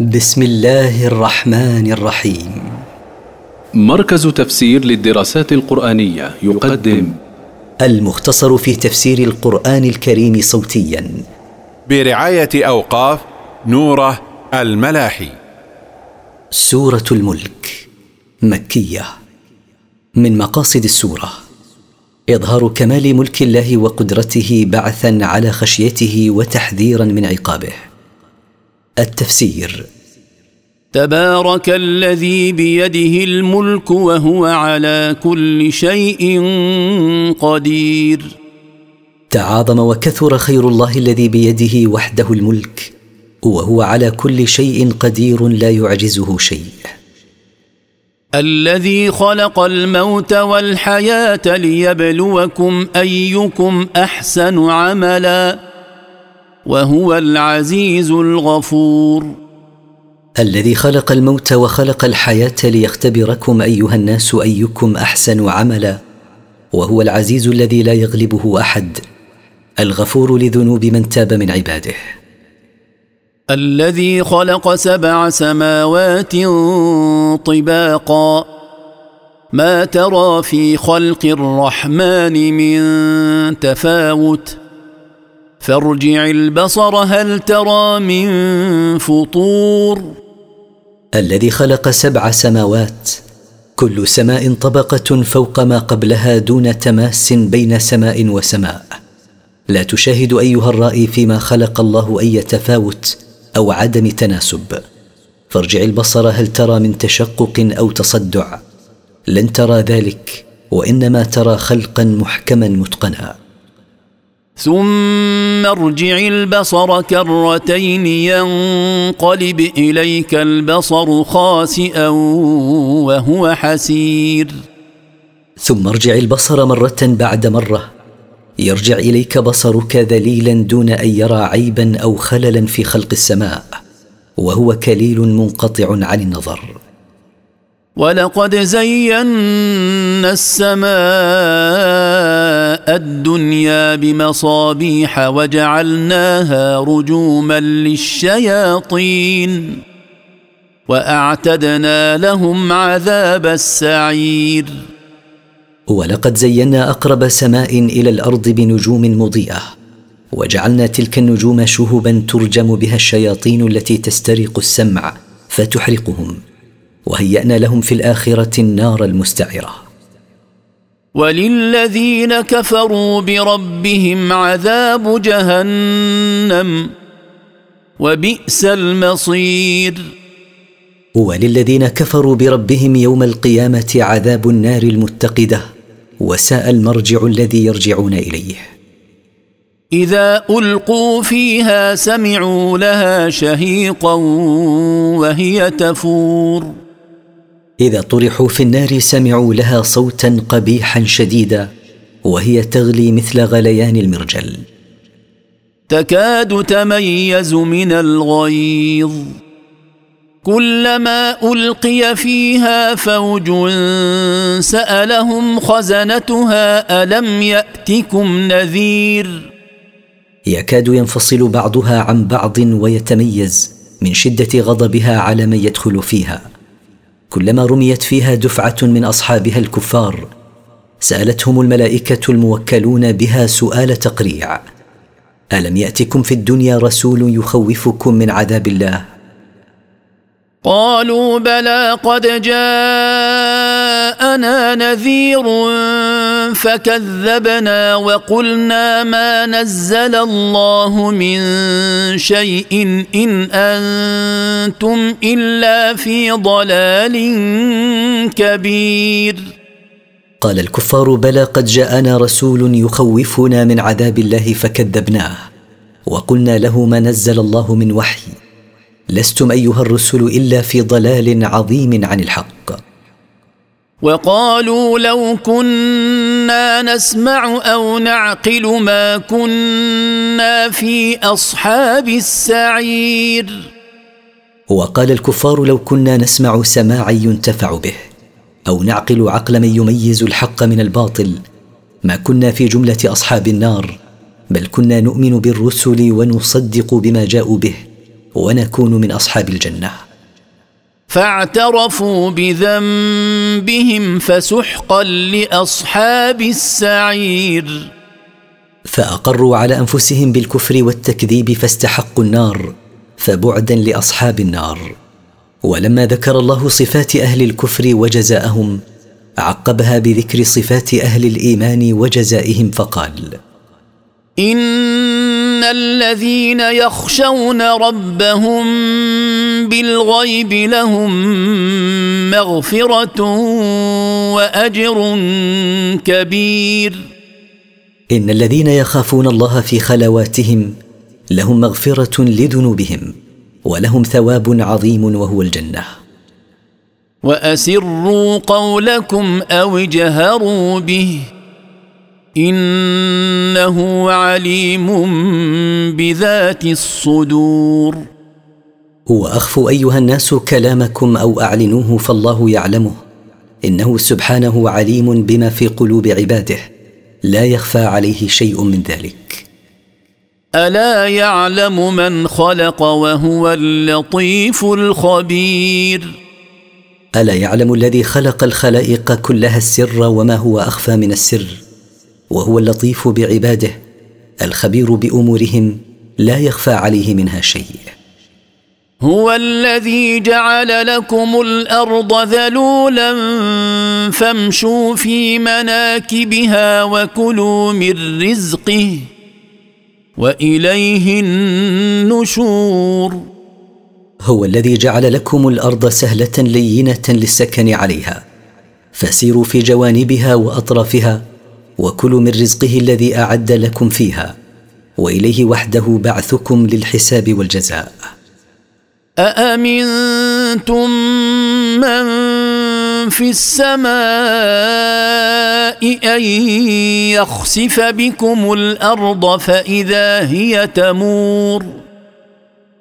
بسم الله الرحمن الرحيم. مركز تفسير للدراسات القرآنية يقدم. المختصر في تفسير القرآن الكريم صوتيا. برعاية أوقاف نوره الملاحي. سورة الملك مكية. من مقاصد السورة إظهار كمال ملك الله وقدرته بعثا على خشيته وتحذيرا من عقابه. التفسير. تبارك الذي بيده الملك وهو على كل شيء قدير. تعاظم وكثر خير الله الذي بيده وحده الملك وهو على كل شيء قدير لا يعجزه شيء. الذي خلق الموت والحياة ليبلوكم أيكم أحسن عملا. وهو العزيز الغفور. الذي خلق الموت وخلق الحياة ليختبركم أيها الناس أيكم أحسن عملا. وهو العزيز الذي لا يغلبه أحد. الغفور لذنوب من تاب من عباده. الذي خلق سبع سماوات طباقا. ما ترى في خلق الرحمن من تفاوت؟ فارجع البصر هل ترى من فطور؟ الذي خلق سبع سماوات كل سماء طبقة فوق ما قبلها دون تماس بين سماء وسماء. لا تشاهد أيها الرائي فيما خلق الله أي تفاوت أو عدم تناسب. فارجع البصر هل ترى من تشقق أو تصدع. لن ترى ذلك وإنما ترى خلقا محكما متقنا. ثم ارجع البصر كرتين ينقلب إليك البصر خاسئا وهو حسير. ثم ارجع البصر مرة بعد مرة. يرجع إليك بصرك ذليلا دون أن يرى عيبا أو خللا في خلق السماء وهو كليل منقطع عن النظر. ولقد زينا السماء الدنيا بمصابيح وجعلناها رجوما للشياطين واعتدنا لهم عذاب السعير ولقد زينا اقرب سماء إلى الأرض بنجوم مضيئه وجعلنا تلك النجوم شهبا ترجم بها الشياطين التي تسترق السمع فتحرقهم وهيأنا لهم في الآخرة النار المستعرة. وللذين كفروا بربهم عذاب جهنم وبئس المصير. وللذين كفروا بربهم يوم القيامة عذاب النار المتقدة وساء المرجع الذي يرجعون إليه. إذا ألقوا فيها سمعوا لها شهيقا وهي تفور. إذا طرحوا في النار سمعوا لها صوتا قبيحا شديدا وهي تغلي مثل غليان المرجل. تكاد تميز من الغيظ. كلما ألقي فيها فوج سألهم خزنتها ألم يأتكم نذير؟ يكاد ينفصل بعضها عن بعض ويتميز من شدة غضبها على من يدخل فيها. كلما رميت فيها دفعة من أصحابها الكفار سألتهم الملائكة الموكلون بها سؤال تقريع ألم يأتكم في الدنيا رسول يخوفكم من عذاب الله؟ قالوا بلى قد جاءنا نذير فكذبنا وقلنا ما نزل الله من شيء إن أنتم إلا في ضلال كبير. قال الكفار بلى قد جاءنا رسول يخوفنا من عذاب الله فكذبناه وقلنا له ما نزل الله من وحي. لستم أيها الرسل إلا في ضلال عظيم عن الحق. وقالوا لو كنا نسمع أو نعقل ما كنا في أصحاب السعير. وقال الكفار لو كنا نسمع سماعا ينتفع به أو نعقل عقل من يميز الحق من الباطل. ما كنا في جملة أصحاب النار بل كنا نؤمن بالرسل ونصدق بما جاءوا به ونكون من أصحاب الجنة. فاعترفوا بذنبهم فسحقا لأصحاب السعير. فأقروا على أنفسهم بالكفر والتكذيب فاستحقوا النار فبعدا لأصحاب النار. ولما ذكر الله صفات أهل الكفر وجزاءهم عقبها بذكر صفات أهل الإيمان وجزائهم فقال إن الذين يخشون ربهم بالغيب لهم مغفرة وأجر كبير. إن الذين يخافون الله في خلواتهم لهم مغفرة لذنوبهم ولهم ثواب عظيم وهو الجنة. وأسروا قولكم أو اجهروا به. إنه عليم بذات الصدور. واخفوا أيها الناس كلامكم أو أعلنوه فالله يعلمه. إنه سبحانه عليم بما في قلوب عباده. لا يخفى عليه شيء من ذلك. ألا يعلم من خلق وهو اللطيف الخبير؟ ألا يعلم الذي خلق الخلائق كلها السر وما هو أخفى من السر؟ وهو اللطيف بعباده الخبير بأمورهم لا يخفى عليه منها شيء. هو الذي جعل لكم الأرض ذلولا فامشوا في مناكبها وكلوا من رزقه وإليه النشور. هو الذي جعل لكم الأرض سهلة لينة للسكن عليها فسيروا في جوانبها وأطرافها وكلوا من رزقه الذي أعد لكم فيها وإليه وحده بعثكم للحساب والجزاء. أأمنتم من في السماء أن يخسف بكم الأرض فإذا هي تمور؟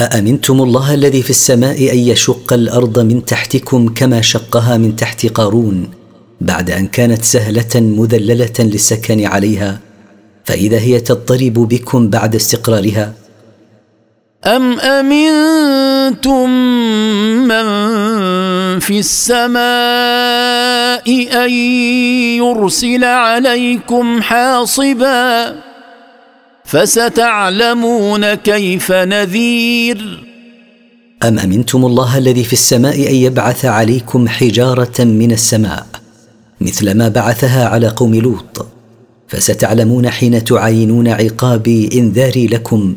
أأمنتم الله الذي في السماء أن يشق الأرض من تحتكم كما شقها من تحت قارون بعد أن كانت سهلة مذللة للسكن عليها فإذا هي تضطرب بكم بعد استقرارها. أم أمنتم من في السماء أن يرسل عليكم حاصبا؟ فستعلمون كيف نذير. أم أمنتم الله الذي في السماء أن يبعث عليكم حجارة من السماء؟ مثل ما بعثها على قوم لوط. فستعلمون حين تعاينون عقابي انذاري لكم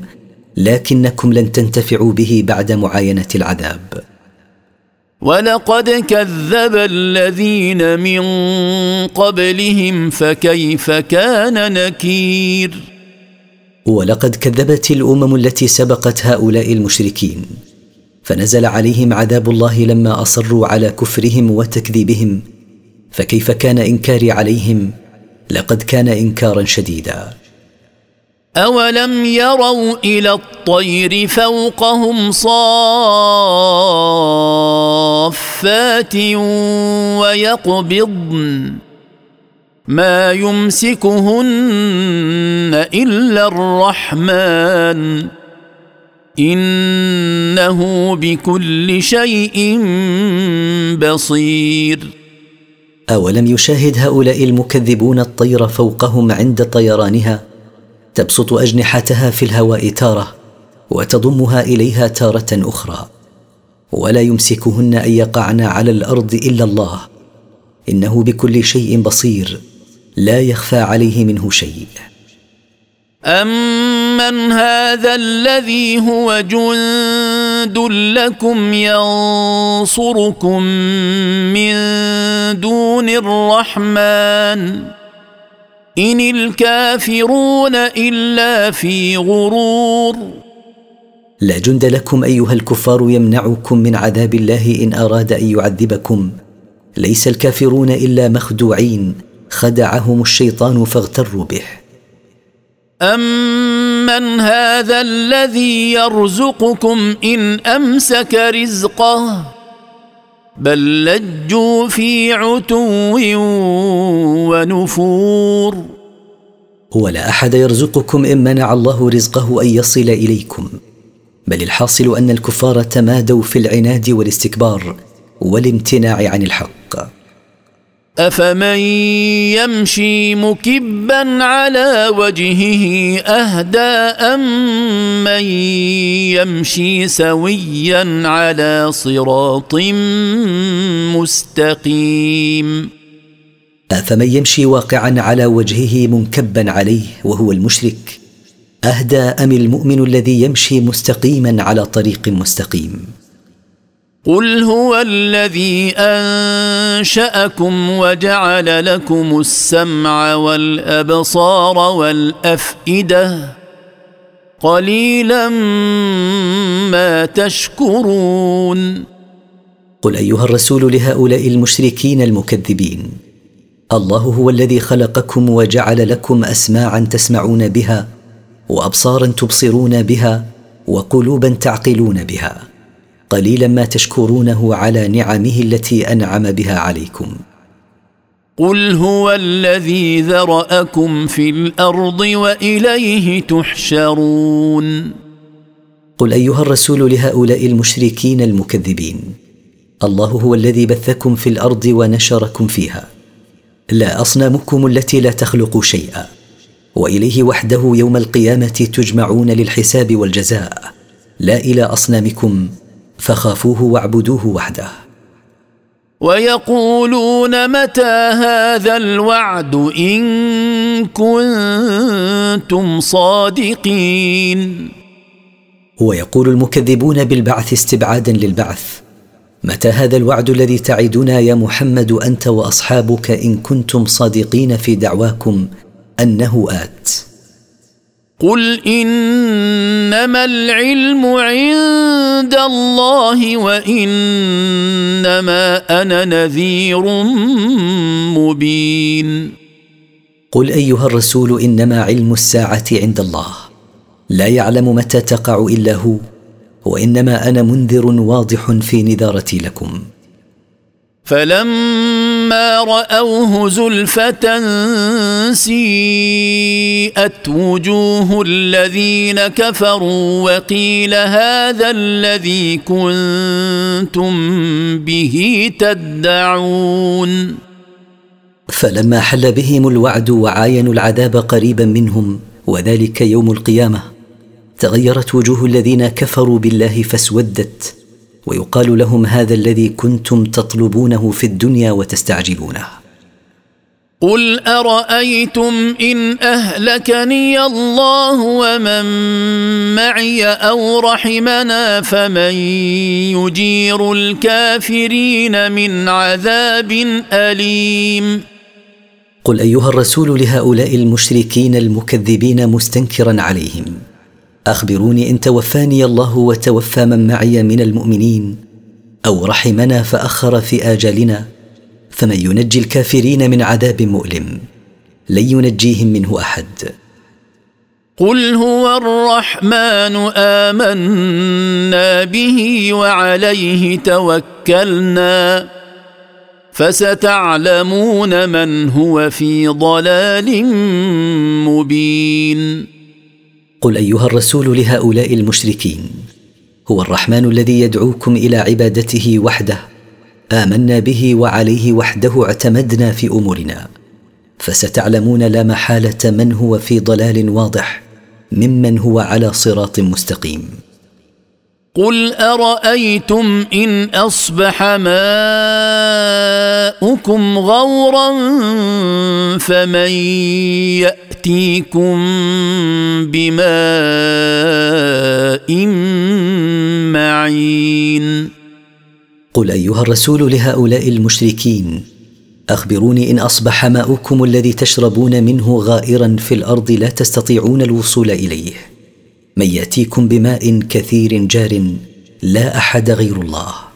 لكنكم لن تنتفعوا به بعد معاينة العذاب. ولقد كذب الذين من قبلهم فكيف كان نكير؟ ولقد كذبت الأمم التي سبقت هؤلاء المشركين. فنزل عليهم عذاب الله لما أصروا على كفرهم وتكذيبهم فكيف كان إنكاري عليهم؟ لقد كان إنكارا شديدا. أولم يروا إلى الطير فوقهم صافات ويقبضن ما يمسكهن إلا الرحمن إنه بكل شيء بصير. أولم يشاهد هؤلاء المكذبون الطير فوقهم عند طيرانها؟ تبسط أجنحتها في الهواء تارة وتضمها إليها تارة أخرى. ولا يمسكهن أن يقعن على الأرض إلا الله. إنه بكل شيء بصير لا يخفى عليه منه شيء. امن هذا الذي هو جند لكم ينصركم من دون الرحمن؟ إن الكافرون إلا في غرور. لا جند لكم أيها الكفار يمنعكم من عذاب الله إن أراد أن يعذبكم. ليس الكافرون إلا مخدوعين. خدعهم الشيطان فاغتروا به. امن هذا الذي يرزقكم ان امسك رزقه بل لجوا في عتو ونفور ولا أحد يرزقكم إن منع الله رزقه أن يصل إليكم بل الحاصل أن الكفار تمادوا في العناد والاستكبار والامتناع عن الحق. افمن يمشي مكبا على وجهه اهدى امن يمشي سويا على صراط مستقيم افمن يمشي واقعا على وجهه منكبا عليه وهو المشرك اهدى ام المؤمن الذي يمشي مستقيما على طريق مستقيم. قل هو الذي انشاكم وجعل لكم السمع والابصار والافئده قليلا ما تشكرون قل ايها الرسول لهؤلاء المشركين المكذبين الله هو الذي خلقكم وجعل لكم اسماعا تسمعون بها وابصارا تبصرون بها وقلوبا تعقلون بها قليلا ما تشكرونه على نعمه التي أنعم بها عليكم. قل هو الذي ذرأكم في الأرض وإليه تحشرون. قل أيها الرسول لهؤلاء المشركين المكذبين الله هو الذي بثكم في الأرض ونشركم فيها. لا أصنامكم التي لا تخلق شيئا وإليه وحده يوم القيامة تجمعون للحساب والجزاء. لا إلى أصنامكم فخافوه واعبدوه وحده. ويقولون متى هذا الوعد إن كنتم صادقين؟ ويقول المكذبون بالبعث استبعادا للبعث. متى هذا الوعد الذي تعدنا يا محمد أنت وأصحابك إن كنتم صادقين في دعواكم أنه آت؟ قل انما العلم عند الله وانما أنا نذير مبين. قل ايها الرسول انما علم الساعة عند الله. لا يعلم متى تقع الا هو وانما أنا منذر واضح في نذارتي لكم. فلما رأوه زلفة سيئت وجوه الذين كفروا وقيل هذا الذي كنتم به تدعون فلما حل بهم الوعد وعاينوا العذاب قريبا منهم وذلك يوم القيامة تغيرت وجوه الذين كفروا بالله فاسودت. ويقال لهم هذا الذي كنتم تطلبونه في الدنيا وتستعجلونه. قل أرأيتم إن أهلكني الله ومن معي أو رحمنا فمن يجير الكافرين من عذاب أليم؟ قل أيها الرسول لهؤلاء المشركين المكذبين مستنكرا عليهم. أخبروني إن توفاني الله وتوفى من معي من المؤمنين أو رحمنا فأخر في آجالنا فمن ينجي الكافرين من عذاب مؤلم لن ينجيهم منه أحد. قل هو الرحمن آمنا به وعليه توكلنا فستعلمون من هو في ضلال مبين. قل أيها الرسول لهؤلاء المشركين هو الرحمن الذي يدعوكم إلى عبادته وحده آمنا به وعليه وحده اعتمدنا في أمورنا فستعلمون لا محالة من هو في ضلال واضح ممن هو على صراط مستقيم. قل ارايتم ان اصبح ماؤكم غورا فمن ياتيكم بماء معين قل ايها الرسول لهؤلاء المشركين اخبروني ان اصبح ماؤكم الذي تشربون منه غائرا في الأرض لا تستطيعون الوصول اليه. من يأتيكم بماء كثير جار لا أحد غير الله.